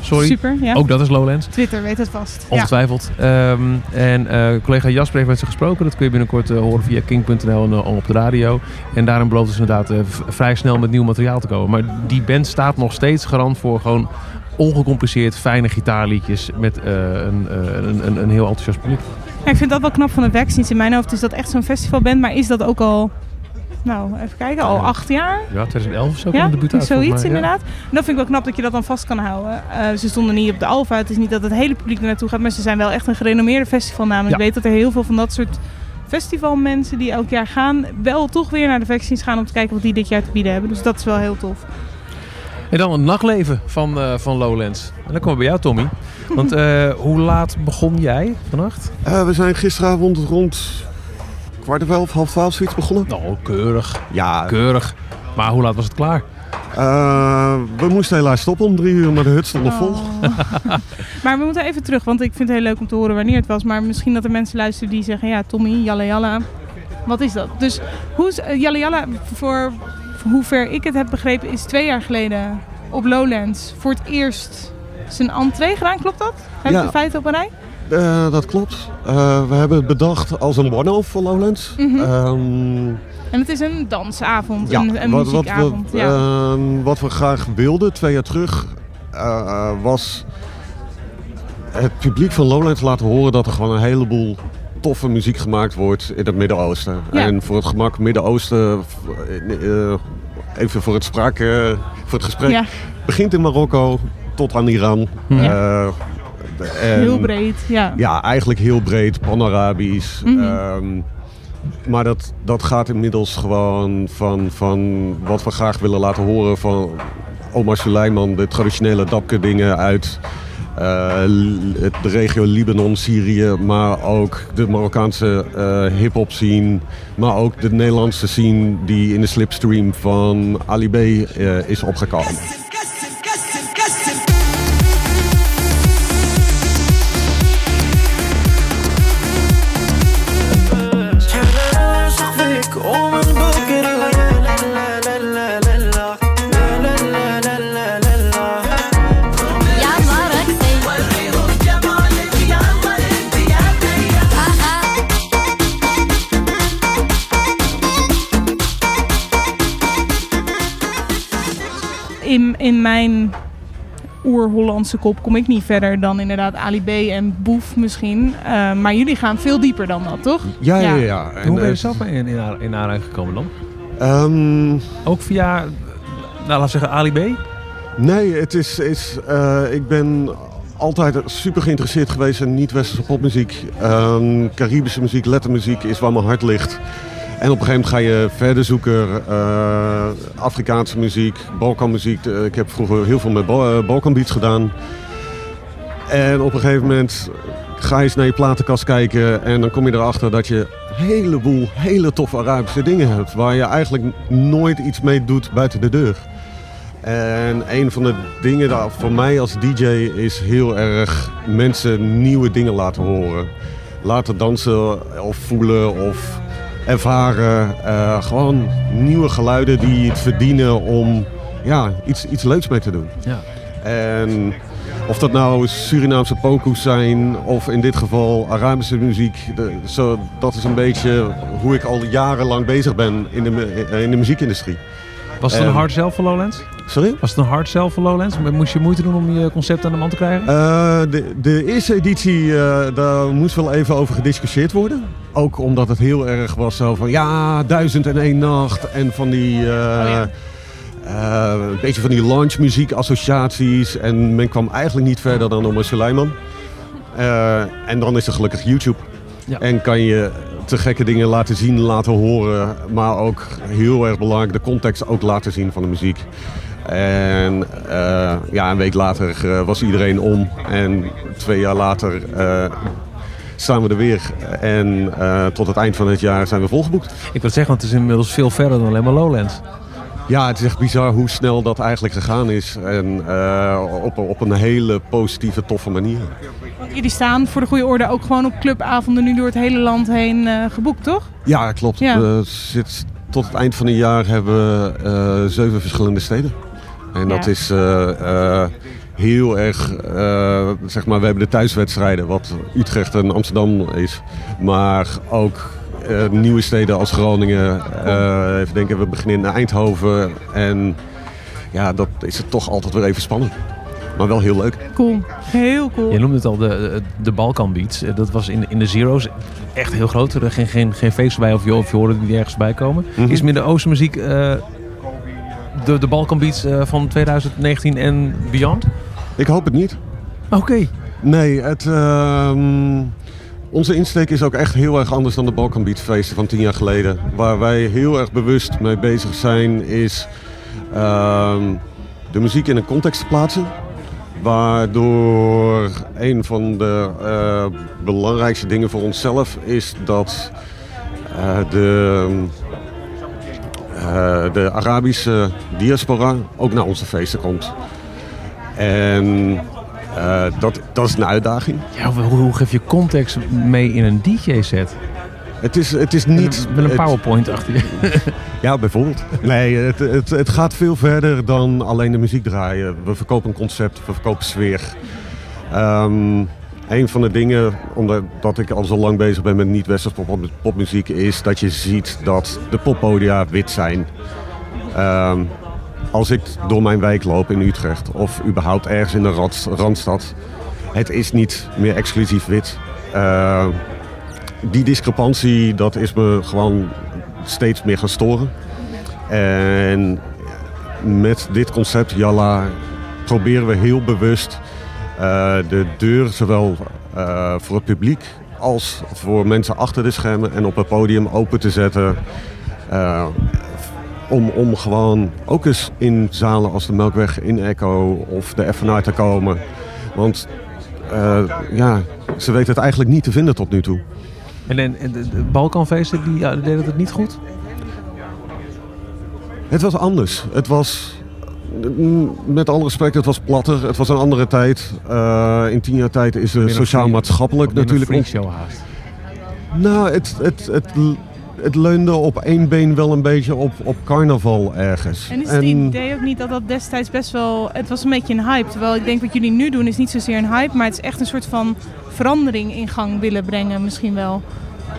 [SPEAKER 1] Sorry.
[SPEAKER 2] Super, ja.
[SPEAKER 1] Ook dat is Lowlands.
[SPEAKER 2] Twitter weet het vast. Ja.
[SPEAKER 1] Ongetwijfeld. Ehm, en eh, collega Jasper heeft met ze gesproken. Dat kun je binnenkort eh, horen via king.nl en eh, op de radio. En daarin belooft ze inderdaad eh, v- vrij snel met nieuw materiaal te komen. Maar die band staat nog steeds garant voor gewoon ongecompliceerd fijne gitaarliedjes met een, een, een, een heel enthousiast publiek.
[SPEAKER 2] Ja, ik vind dat wel knap van de vaccines. In mijn hoofd is dat echt zo'n festivalband, maar is dat ook al, nou even kijken, al acht jaar?
[SPEAKER 1] Ja, 2011 of zo kwam
[SPEAKER 2] Ja,
[SPEAKER 1] de debuut uit.
[SPEAKER 2] zoiets
[SPEAKER 1] mij, ja.
[SPEAKER 2] inderdaad. En dat vind ik wel knap dat je dat dan vast kan houden. Eh, ze stonden niet op de Alfa. Het is niet dat het hele publiek er naartoe gaat, maar ze zijn wel echt een gerenommeerde festivalnaam. Ik weet dat er heel veel van dat soort festivalmensen die elk jaar gaan, wel toch weer naar de vaccines gaan om te kijken wat die dit jaar te bieden hebben. Dus dat is wel heel tof.
[SPEAKER 1] En dan het nachtleven van, eh, van Lowlands. En dan komen we bij jou, Tommy. Want eh, hoe laat begon jij vannacht?
[SPEAKER 3] Eh, we zijn gisteravond rond kwart over elf, half twaalf zoiets begonnen.
[SPEAKER 1] Nou, keurig.
[SPEAKER 3] Ja,
[SPEAKER 1] Keurig. Maar hoe laat was het klaar?
[SPEAKER 3] eh, we moesten helaas stoppen om drie uur, maar de hut stond nog vol.
[SPEAKER 2] Oh. maar we moeten even terug, want ik vind het heel leuk om te horen wanneer het was. Maar misschien dat er mensen luisteren die zeggen, ja Tommy, jalla jalla. Wat is dat? Dus hoe is uh, jalla jalla, voor, voor hoever ik het heb begrepen, is twee jaar geleden op Lowlands voor het eerst zijn entree gedaan. Klopt dat? Heb
[SPEAKER 3] Ja.
[SPEAKER 2] je de feiten op een rij?
[SPEAKER 3] Eh, dat klopt. Eh, we hebben het bedacht als een one-off voor Lowlands.
[SPEAKER 2] Mhm.
[SPEAKER 3] Ehm,
[SPEAKER 2] En het is een dansavond,
[SPEAKER 3] ja,
[SPEAKER 2] een, een
[SPEAKER 3] wat, wat,
[SPEAKER 2] muziekavond.
[SPEAKER 3] we,
[SPEAKER 2] ja.
[SPEAKER 3] ehm, wat we graag wilden twee jaar terug eh, was het publiek van Lowlands laten horen dat er gewoon een heleboel toffe muziek gemaakt wordt in het Midden-Oosten.
[SPEAKER 2] Ja.
[SPEAKER 3] En voor het gemak Midden-Oosten, even voor het, spraak, eh, voor het gesprek, begint in Marokko, tot aan Iran. Eh, en-
[SPEAKER 2] Heel breed, ja.
[SPEAKER 3] Ja, eigenlijk heel breed, pan-Arabisch.
[SPEAKER 2] Mhm.
[SPEAKER 3] Ehm, maar dat, dat gaat inmiddels gewoon van, van wat we graag willen laten horen van Omar Suleiman, de traditionele Dabke dingen uit eh, de regio Libanon, Syrië, maar ook de Marokkaanse eh hip-hop scene, maar ook de Nederlandse scene die in de slipstream van Ali B eh, is opgekomen.
[SPEAKER 2] In, mijn oer-Hollandse kop kom ik niet verder dan inderdaad Ali B en Boef misschien. Eh, maar jullie gaan veel dieper dan dat, toch?
[SPEAKER 3] Ja, ja, ja. En,
[SPEAKER 1] Hoe ben je
[SPEAKER 3] eh,
[SPEAKER 1] zelf mee in, in, aan- in aanraking gekomen dan?
[SPEAKER 3] ehm,
[SPEAKER 1] Ook via, nou laten we zeggen, Ali B?
[SPEAKER 3] Nee, het is, is, eh, ik ben altijd super geïnteresseerd geweest in niet-westerse popmuziek. Ehm, Caribische muziek, lettermuziek is waar mijn hart ligt. En op een gegeven moment ga je verder zoeken. eh, Afrikaanse muziek, Balkanmuziek. Eh, ik heb vroeger heel veel met eh, Balkanbeats gedaan. En op een gegeven moment ga je eens naar je platenkast kijken. En dan kom je erachter dat je een heleboel hele toffe Arabische dingen hebt. Waar je eigenlijk nooit iets mee doet buiten de deur. En een van de dingen voor mij als DJ is heel erg mensen nieuwe dingen laten horen. Laten dansen of voelen of ervaren. Eh, gewoon nieuwe geluiden die het verdienen om ja, iets, iets leuks mee te doen.
[SPEAKER 1] Ja.
[SPEAKER 3] En of dat nou Surinaamse pokoes zijn of in dit geval Arabische muziek. de- zo, dat is een beetje hoe ik al jarenlang bezig ben in de, in de muziekindustrie.
[SPEAKER 1] Was het een
[SPEAKER 3] Ehm,
[SPEAKER 1] hard sell voor Lowlands?
[SPEAKER 3] Sorry?
[SPEAKER 1] Was het een hard sell voor Lowlands? Moest je moeite doen om je concept aan de man te krijgen?
[SPEAKER 3] Eh, de, de eerste editie, eh, daar moest wel even over gediscussieerd worden. Ook omdat het heel erg was zo van ja, duizend en één nacht. En van die, eh, eh, een beetje van die launchmuziekassociaties. En men kwam eigenlijk niet verder dan Omar Suleiman. Eh, en dan is er gelukkig YouTube.
[SPEAKER 1] Ja.
[SPEAKER 3] En kan je te gekke dingen laten zien, laten horen. Maar ook heel erg belangrijk, de context ook laten zien van de muziek. En eh, ja, een week later eh, was iedereen om. En twee jaar later eh, staan we er weer. En tot het eind van het jaar zijn we volgeboekt.
[SPEAKER 1] Ik wil zeggen, want het is inmiddels veel verder dan alleen maar Lowlands.
[SPEAKER 3] Ja, het is echt bizar hoe snel dat eigenlijk gegaan is. En eh, op, op een hele positieve, toffe manier.
[SPEAKER 2] Want jullie staan voor de goede orde ook gewoon op clubavonden nu door het hele land heen eh, geboekt, toch?
[SPEAKER 3] Ja, klopt.
[SPEAKER 2] Ja.
[SPEAKER 3] We zit, tot het eind van het jaar hebben we eh, zeven verschillende steden. En dat
[SPEAKER 2] Ja.
[SPEAKER 3] is heel erg, zeg maar, we hebben de thuiswedstrijden, wat Utrecht en Amsterdam is. Maar ook nieuwe steden als Groningen. eh, even denken, we beginnen in Eindhoven. En ja, dat is het toch altijd weer even spannend. Maar wel heel leuk.
[SPEAKER 2] Cool. Heel cool.
[SPEAKER 1] Je noemde het al, de, de Balkan Beats. Eh, Dat was in, in de Zero's echt heel groot. Er geen, geen, geen feest bij of je, of je hoorde die ergens bij komen.
[SPEAKER 3] Mhm.
[SPEAKER 1] Is Midden-Oosten muziek eh, de, de Balkan Beats eh, van 2019 en beyond?
[SPEAKER 3] Ik hoop het niet.
[SPEAKER 1] Oké.
[SPEAKER 3] Nee, het, ehm, onze insteek is ook echt heel erg anders dan de Balkan feesten van tien jaar geleden. Waar wij heel erg bewust mee bezig zijn is ehm, de muziek in een context te plaatsen. Waardoor een van de eh, belangrijkste dingen voor onszelf is dat eh, de, eh, de Arabische diaspora ook naar onze feesten komt. En eh, dat, dat is een uitdaging.
[SPEAKER 1] Ja, hoe, hoe geef je context mee in een DJ-set?
[SPEAKER 3] Het is, het is niet...
[SPEAKER 1] Met een
[SPEAKER 3] het-
[SPEAKER 1] PowerPoint achter je.
[SPEAKER 3] Ja, bijvoorbeeld. Nee, het, het, het gaat veel verder dan alleen de muziek draaien. We verkopen een concept, we verkopen sfeer. Ehm, een van de dingen, omdat ik al zo lang bezig ben met niet-westerse pop, popmuziek, is dat je ziet dat de poppodia wit zijn. Ehm, als ik door mijn wijk loop in Utrecht of überhaupt ergens in de Randstad, het is niet meer exclusief wit. Ehm, die discrepantie, dat is me gewoon steeds meer gaan storen. En met dit concept, Jalla, proberen we heel bewust eh, de deur zowel eh, voor het publiek als voor mensen achter de schermen en op het podium open te zetten. Eh, om, om gewoon ook eens in zalen als de Melkweg, in Echo of de FNA te komen. Want eh, ja, ze weten het eigenlijk niet te vinden tot nu toe.
[SPEAKER 1] En, en, en de, de Balkanfeesten, die ja, deden het niet goed?
[SPEAKER 3] Het was anders. Het was, mm, met alle respect, het was platter. Het was een andere tijd. Eh, in tien jaar tijd is er sociaal-maatschappelijk natuurlijk...
[SPEAKER 1] Een show haast.
[SPEAKER 3] Nou, het, het, het, het leunde op één been wel een beetje op, op carnaval ergens.
[SPEAKER 2] En is het idee ook niet dat dat destijds best wel... Het was een beetje een hype. Terwijl ik denk wat jullie nu doen is niet zozeer een hype. Maar het is echt een soort van verandering in gang willen brengen misschien wel.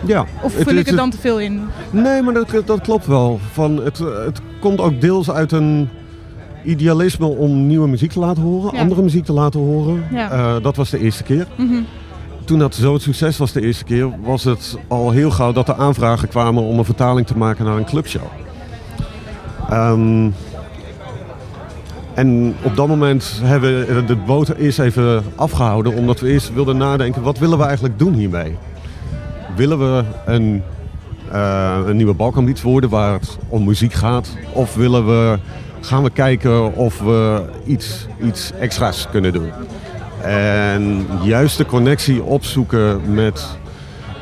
[SPEAKER 3] ja,
[SPEAKER 2] Of vul ik het dan te veel in?
[SPEAKER 3] Nee, maar dat, dat klopt wel. Van het, het komt ook deels uit een idealisme om nieuwe muziek te laten horen,
[SPEAKER 2] Ja.
[SPEAKER 3] andere muziek te laten horen.
[SPEAKER 2] Ja.
[SPEAKER 3] Eh, dat was de eerste keer.
[SPEAKER 2] Mhm.
[SPEAKER 3] Toen dat zo het succes was de eerste keer, was het al heel gauw dat er aanvragen kwamen om een vertaling te maken naar een clubshow. Ehm, en op dat moment hebben we de boot eerst even afgehouden, omdat we eerst wilden nadenken, wat willen we eigenlijk doen hiermee? Willen we een, eh, een nieuwe Balkanbeats worden waar het om muziek gaat? Of willen we, gaan we kijken of we iets, iets extra's kunnen doen? En juist de connectie opzoeken met,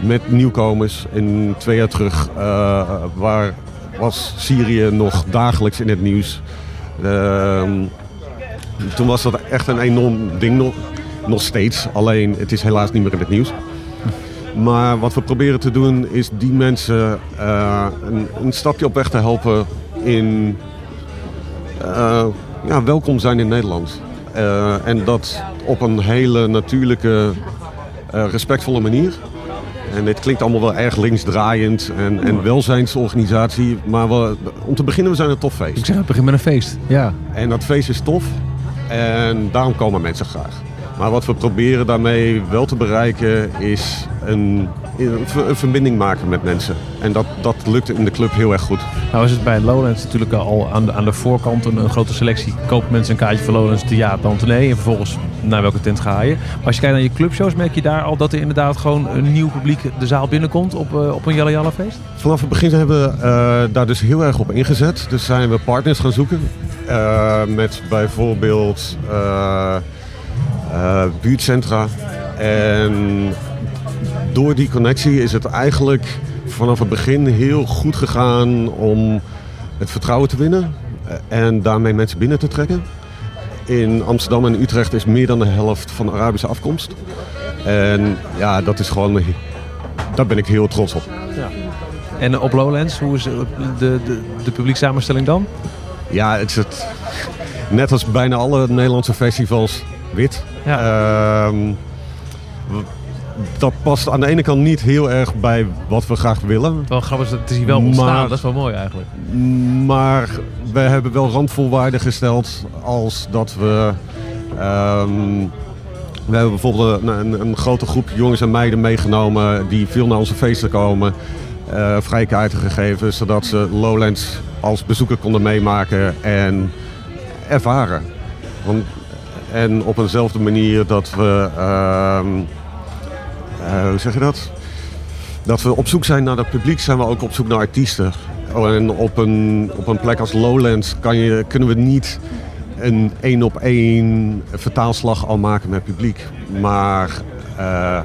[SPEAKER 3] met nieuwkomers. In twee jaar terug eh, waar, was Syrië nog dagelijks in het nieuws. Ehm, toen was dat echt een enorm ding nog, nog steeds. Alleen het is helaas niet meer in het nieuws. Maar wat we proberen te doen is die mensen eh, een, een stapje op weg te helpen in eh, ja, welkom zijn in Nederland. En dat op een hele natuurlijke, eh, respectvolle manier. En dit klinkt allemaal wel erg linksdraaiend en, en welzijnsorganisatie. Maar we, om te beginnen, we zijn een tof feest.
[SPEAKER 1] Ik zeg, het begint met een feest. Ja.
[SPEAKER 3] En dat feest is tof. En daarom komen mensen graag. Maar wat we proberen daarmee wel te bereiken is een, een, ver- een verbinding maken met mensen. En dat, dat lukt in de club heel erg goed.
[SPEAKER 1] Nou is het bij Lowlands natuurlijk al aan de, aan de voorkant een, een grote selectie. Kopen mensen een kaartje voor Lowlands, ja, dan tournee. En vervolgens naar welke tent ga je. Maar als je kijkt naar je clubshows, merk je daar al dat er inderdaad gewoon een nieuw publiek de zaal binnenkomt op, eh, op een Jalla Jalla feest?
[SPEAKER 3] Vanaf het begin hebben we eh, daar dus heel erg op ingezet. Dus zijn we partners gaan zoeken. Eh, met bijvoorbeeld buurtcentra. En door die connectie is het eigenlijk vanaf het begin heel goed gegaan om het vertrouwen te winnen. En daarmee mensen binnen te trekken. In Amsterdam en Utrecht is meer dan de helft van Arabische afkomst. En ja, dat is gewoon... Daar ben ik heel trots op.
[SPEAKER 1] En op Lowlands, hoe is de, de, de, publieksamenstelling dan?
[SPEAKER 3] Ja, het is het, net als bijna alle Nederlandse festivals wit.
[SPEAKER 1] Ja.
[SPEAKER 3] Ehm, dat past aan de ene kant niet heel erg bij wat we graag willen.
[SPEAKER 1] Wel grappig, is dat het is hier wel ontstaan.
[SPEAKER 3] Maar-
[SPEAKER 1] Dat is wel mooi eigenlijk.
[SPEAKER 3] Maar we hebben wel randvoorwaarden gesteld als dat we... ehm, we hebben bijvoorbeeld een, een, een grote groep jongens en meiden meegenomen die veel naar onze feesten komen. eh vrije kaarten gegeven, zodat ze Lowlands als bezoeker konden meemaken en ervaren. Want, en op eenzelfde manier dat we, ehm, eh, hoe zeg je dat? Dat we op zoek zijn naar het publiek, zijn we ook op zoek naar artiesten. Oh, en op een, op een plek als Lowlands kan je, kunnen we niet een één op één vertaalslag al maken met publiek. Maar eh,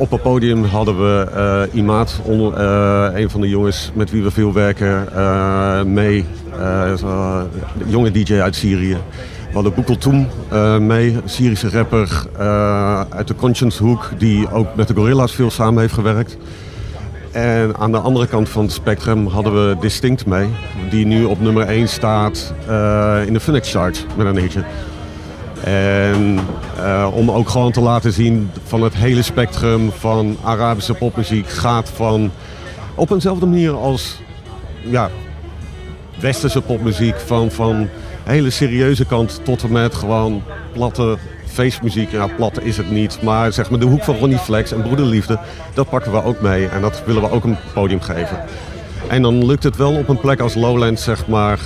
[SPEAKER 3] op het podium hadden we eh Imaat, eh, een van de jongens met wie we veel werken, eh, mee. Eh, een jonge DJ uit Syrië. We hadden Boekel Toem eh, mee, Syrische rapper eh, uit de Conscience Hoek, die ook met de Gorilla's veel samen heeft gewerkt. En aan de andere kant van het spectrum hadden we Distinct mee, die nu op nummer 1 staat eh, in de Phoenix Chart met een hitje. En om ook gewoon te laten zien van het hele spectrum van Arabische popmuziek gaat van op eenzelfde manier als ja, westerse popmuziek van, van hele serieuze kant tot en met gewoon platte feestmuziek. Ja, platte is het niet, maar zeg maar de hoek van Ronnie Flex en Broederliefde, dat pakken we ook mee en dat willen we ook een podium geven. En dan lukt het wel op een plek als Lowlands, zeg maar,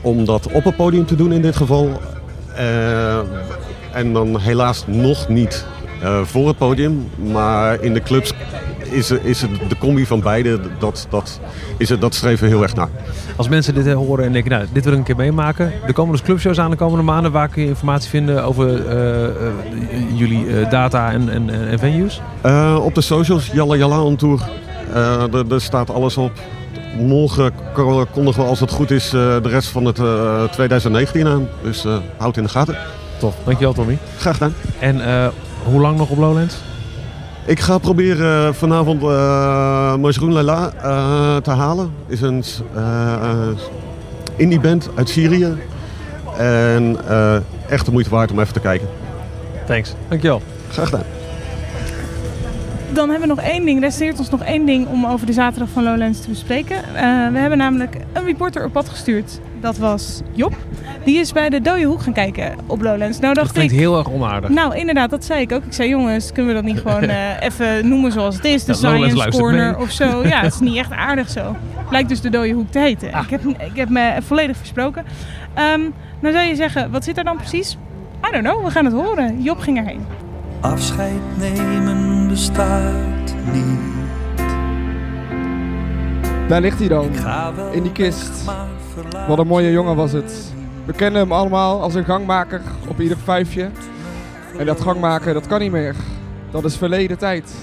[SPEAKER 3] om dat op een podium te doen in dit geval. Eh, en dan helaas nog niet eh, voor het podium. Maar in de clubs is, is het de combi van beide, dat, dat, is het, dat streven we heel erg naar.
[SPEAKER 1] Als mensen dit eh, horen en denken, nou, dit wil ik een keer meemaken. Er komen dus clubshows aan de komende maanden. Waar kun je informatie vinden over eh, eh, jullie data en, en, en venues?
[SPEAKER 3] Op de socials, Jalla Jalla on Tour. Er, staat alles op. Morgen ko- kondigen we als het goed is de rest van het eh, 2019 aan. Dus eh, houd in de gaten.
[SPEAKER 1] Tof, dankjewel Tommy.
[SPEAKER 3] Graag gedaan.
[SPEAKER 1] En hoe lang nog op Lowlands?
[SPEAKER 3] Ik ga proberen vanavond uh, Majroen Lala eh, te halen. Is een eh, eh, indie band uit Syrië. En eh, echt de moeite waard om even te kijken.
[SPEAKER 1] Thanks, dankjewel.
[SPEAKER 3] Graag gedaan.
[SPEAKER 2] Dan hebben we nog één ding. Resteert ons nog één ding om over de zaterdag van Lowlands te bespreken. Eh, we hebben namelijk een reporter op pad gestuurd. Dat was Job. Die is bij de dode hoek gaan kijken op Lowlands. Nou
[SPEAKER 1] Dat
[SPEAKER 2] dacht
[SPEAKER 1] klinkt
[SPEAKER 2] ik...
[SPEAKER 1] heel erg onaardig.
[SPEAKER 2] Nou, inderdaad, dat zei ik ook. Ik zei, jongens, kunnen we dat niet gewoon eh, even noemen zoals het is? De Science Corner
[SPEAKER 1] mee.
[SPEAKER 2] of zo. Ja, het is niet echt aardig zo. Blijkt dus de dode hoek te heten. Ik, heb, ik heb me volledig versproken. Ehm, nou zou je zeggen, wat zit er dan precies? I don't know, we gaan het horen. Job ging erheen.
[SPEAKER 8] Afscheid nemen bestaat niet.
[SPEAKER 9] Daar ligt hij dan, in die kist. Wat een mooie jongen was het. We kennen hem allemaal als een gangmaker op ieder vijfje. En dat gangmaken, dat kan niet meer. Dat is verleden tijd.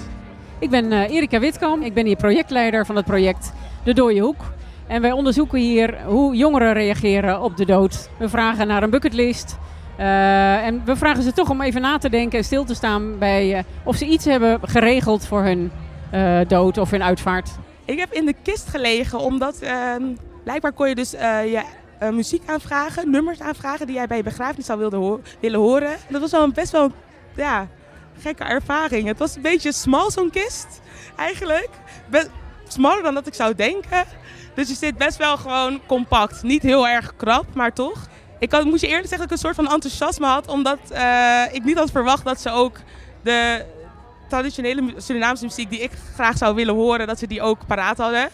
[SPEAKER 10] Ik ben eh, Erika Witkamp. Ik ben hier projectleider van het project De Dooie Hoek. En wij onderzoeken hier hoe jongeren reageren op de dood. We vragen naar een bucketlist. Eh, en we vragen ze toch om even na te denken en stil te staan bij eh, of ze iets hebben geregeld voor hun eh, dood of hun uitvaart.
[SPEAKER 11] Ik heb in de kist gelegen omdat ehm, blijkbaar kon je dus eh, je eh, muziek aanvragen, nummers aanvragen die jij bij je begrafenis zou willen horen. Dat was wel een best wel ja, gekke ervaring. Het was een beetje smal zo'n kist eigenlijk. Smaller dan dat ik zou denken. Dus je zit best wel gewoon compact. Niet heel erg krap, maar toch. Ik had, moet je eerlijk zeggen dat ik een soort van enthousiasme had. Omdat eh, ik niet had verwacht dat ze ook de traditionele Surinaamse muziek die ik graag zou willen horen, dat ze die ook paraat hadden.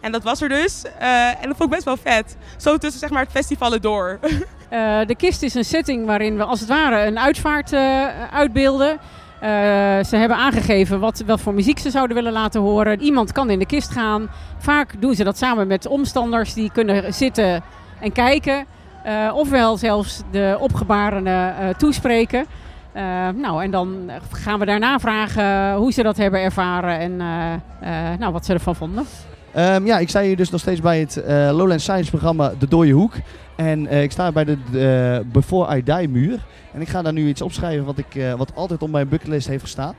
[SPEAKER 11] En dat was er dus. Eh, en dat vond ik best wel vet. Zo tussen zeg maar het festival door.
[SPEAKER 10] Eh, de kist is een setting waarin we als het ware een uitvaart eh, uitbeelden. Ze hebben aangegeven wat, wat voor muziek ze zouden willen laten horen. Iemand kan in de kist gaan. Vaak doen ze dat samen met omstanders die kunnen zitten en kijken. Ofwel zelfs de opgebarenen toespreken. Eh, nou, en dan gaan we daarna vragen hoe ze dat hebben ervaren en eh, eh, nou, wat ze ervan vonden.
[SPEAKER 12] Ehm, ja, ik sta hier dus nog steeds bij het Lowland Science programma De Dooie Hoek. En ik sta bij de Before I Die muur. En ik ga daar nu iets opschrijven wat, ik, wat altijd op mijn bucketlist heeft gestaan.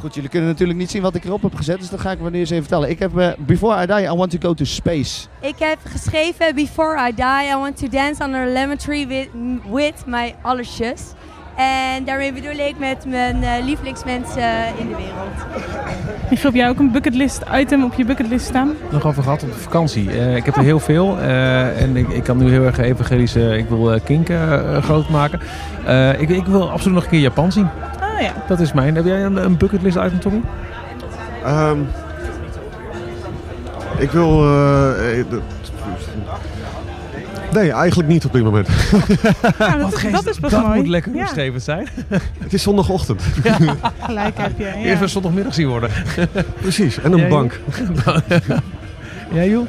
[SPEAKER 12] Goed, jullie kunnen natuurlijk niet zien wat ik erop heb gezet, dus dat ga ik nu eens even vertellen. Ik heb eh, Before I Die, I want to go to space.
[SPEAKER 13] Ik heb geschreven Before I die, I want to dance under a lemon tree with, with my allersjes. En daarmee bedoel ik met mijn eh, lievelingsmensen in de wereld.
[SPEAKER 2] Michiel, heb jij ook een bucketlist item op je bucketlist staan?
[SPEAKER 1] Nog over gehad op de vakantie. Eh, ik heb er heel veel. eh, en ik, ik kan nu heel erg evangelisch... eh, ik wil eh, Kink eh, eh, groot maken. Eh, ik, ik wil absoluut nog een keer Japan zien.
[SPEAKER 2] Ah ja.
[SPEAKER 1] Dat is mijn. Heb jij een, een bucketlist item, Tommy?
[SPEAKER 3] Ehm, ik wil... nee, eigenlijk niet op dit moment.
[SPEAKER 2] Ja, dat, is, dat is pas
[SPEAKER 1] dat
[SPEAKER 2] mooi.
[SPEAKER 1] moet lekker
[SPEAKER 2] Ja,
[SPEAKER 1] zijn.
[SPEAKER 3] Het is zondagochtend.
[SPEAKER 2] gelijk heb je. Ja.
[SPEAKER 1] Eerst een zondagmiddag zien worden.
[SPEAKER 3] Precies, en een bank.
[SPEAKER 1] Jij, joh?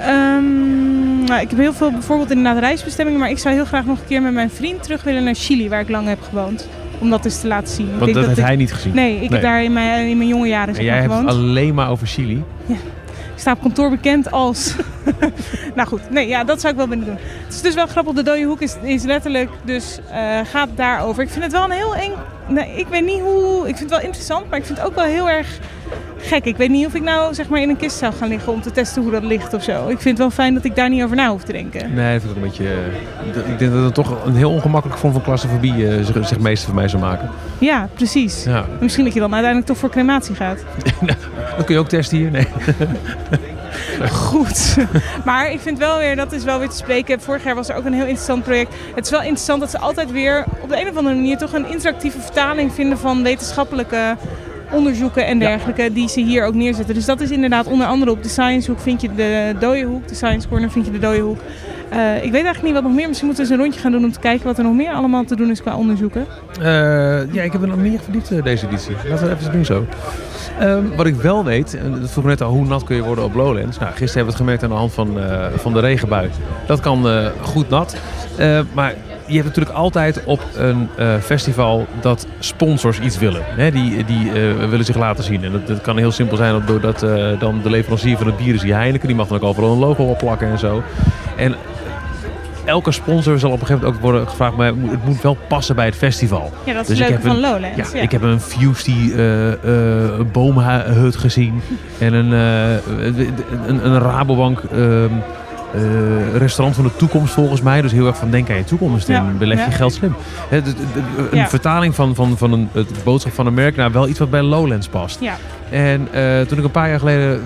[SPEAKER 2] Ehm, nou, ik heb heel veel bijvoorbeeld inderdaad reisbestemmingen, maar ik zou heel graag nog een keer met mijn vriend terug willen naar Chili, waar ik lang heb gewoond. Om dat eens te laten zien. Ik
[SPEAKER 1] Want
[SPEAKER 2] denk
[SPEAKER 1] dat heeft
[SPEAKER 2] ik-
[SPEAKER 1] hij niet gezien.
[SPEAKER 2] Nee, ik
[SPEAKER 1] Nee.
[SPEAKER 2] heb daar in mijn, in mijn jonge jaren
[SPEAKER 1] En jij hebt het alleen maar over Chili.
[SPEAKER 2] Ik sta op kantoor bekend als... nou goed, nee, ja, dat zou ik wel willen doen. Het is dus wel grappig, de dode hoek is, is letterlijk, dus eh, gaat daarover. Ik vind het wel een heel eng... Nee, ik weet niet hoe... Ik vind het wel interessant, maar ik vind het ook wel heel erg gek. Ik weet niet of ik nou zeg maar in een kist zou gaan liggen om te testen hoe dat ligt of zo. Ik vind het wel fijn dat ik daar niet over na hoef te denken.
[SPEAKER 1] Nee, dat vind ik een beetje... eh, ik denk dat het toch een heel ongemakkelijk vorm van claustrofobie eh, zich, zich meester van mij zou maken.
[SPEAKER 2] Ja, precies.
[SPEAKER 1] Ja.
[SPEAKER 2] Misschien dat je dan uiteindelijk toch voor crematie gaat.
[SPEAKER 1] Dat kun je ook testen hier. Nee.
[SPEAKER 2] Goed. Maar ik vind wel weer, dat is wel weer te spreken. Vorig jaar was er ook een heel interessant project. Het is wel interessant dat ze altijd weer op de een of andere manier toch een interactieve vertaling vinden van wetenschappelijke onderzoeken en dergelijke die ze hier ook neerzetten. Dus dat is inderdaad onder andere op de Science Hoek vind je de dode hoek, de Science Corner vind je de dode hoek. Eh, ik weet eigenlijk niet wat nog meer. Misschien moeten we eens een rondje gaan doen om te kijken wat er nog meer allemaal te doen is qua onderzoeken.
[SPEAKER 1] Eh, ja, ik heb er nog meer verdiept eh, deze editie. Laten we even doen zo. Ehm, wat ik wel weet, en dat vroeg net al, hoe nat kun je worden op Lowlands? Nou, gisteren hebben we het gemerkt aan de hand van, van de regenbui. Dat kan goed nat. Maar je hebt natuurlijk altijd op een eh, festival dat sponsors iets willen. Hè, die die eh, willen zich laten zien. En dat, dat kan heel simpel zijn doordat eh, dan de leverancier van het bier is die Heineken. Die mag dan ook overal een logo op plakken en zo. En elke sponsor zal op een gegeven moment ook worden gevraagd, maar het moet- wel passen bij het festival.
[SPEAKER 2] Ja, dat is
[SPEAKER 1] Dus ik heb
[SPEAKER 2] van
[SPEAKER 1] een-
[SPEAKER 2] Lowlands.
[SPEAKER 1] Ja,
[SPEAKER 2] ja.
[SPEAKER 1] ik heb een Fusty eh, boomhut gezien en een, eh, een, een Rabobank eh, restaurant van de toekomst volgens mij. Dus heel erg van denk aan je toekomst en
[SPEAKER 2] Ja,
[SPEAKER 1] beleg je
[SPEAKER 2] ja.
[SPEAKER 1] geld slim. Hè, de- de- de- een vertaling van, van, van een, het boodschap van een merk naar wel iets wat bij Lowlands past.
[SPEAKER 2] Ja.
[SPEAKER 1] En eh, toen ik een paar jaar geleden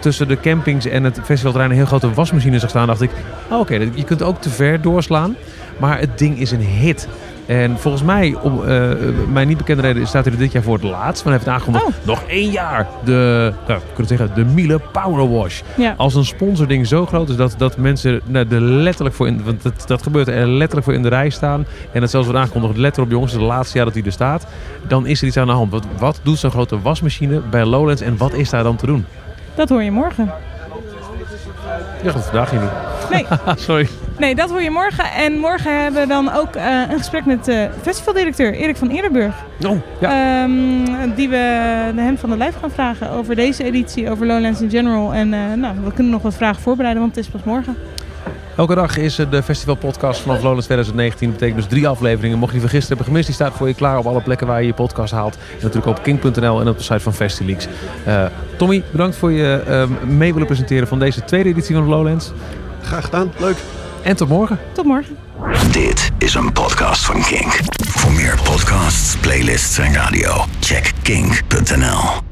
[SPEAKER 1] tussen de campings en het festivalterrein een heel grote wasmachine zag staan, dacht ik, oh, oké, je kunt ook te ver doorslaan. Maar het ding is een hit. En volgens mij, om eh, mijn niet bekende reden, staat hij er dit jaar voor het laatst. Maar hij heeft aangekondigd,
[SPEAKER 2] Oh.
[SPEAKER 1] nog één jaar, de, nou, kunnen zeggen, de Miele Power Wash.
[SPEAKER 2] Ja.
[SPEAKER 1] Als een sponsording zo groot is dat, dat mensen nou, er letterlijk voor in, want dat, dat gebeurt er letterlijk voor in de rij staan. En het zelfs wordt aangekondigd, let erop jongens, het laatste jaar dat hij er staat. Dan is er iets aan de hand. Wat, wat doet zo'n grote wasmachine bij Lowlands en wat is daar dan te doen?
[SPEAKER 2] Dat hoor je morgen.
[SPEAKER 1] Ja, dat vandaag niet.
[SPEAKER 2] Nee.
[SPEAKER 1] Sorry.
[SPEAKER 2] Nee, dat hoor je morgen. En morgen hebben we dan ook eh, een gesprek met de festivaldirecteur Erik van Eerdenburg.
[SPEAKER 1] Oh, ja.
[SPEAKER 2] Ehm, die we hem van de lijf gaan vragen over deze editie, over Lowlands in general. En eh, nou, we kunnen nog wat vragen voorbereiden, want het is pas morgen.
[SPEAKER 1] Elke dag is er de festivalpodcast vanaf Lowlands 2019. Dat betekent dus drie afleveringen. Mocht je die van gisteren hebben gemist, die staat voor je klaar op alle plekken waar je je podcast haalt. En natuurlijk op king.nl en op de site van Festileaks. Eh, Tommy, bedankt voor je ehm, mee willen presenteren van deze tweede editie van Lowlands.
[SPEAKER 3] Graag gedaan, leuk.
[SPEAKER 1] En tot morgen.
[SPEAKER 2] Tot morgen.
[SPEAKER 5] Dit is een podcast van Kink. Voor meer podcasts, playlists en radio, check kink.nl.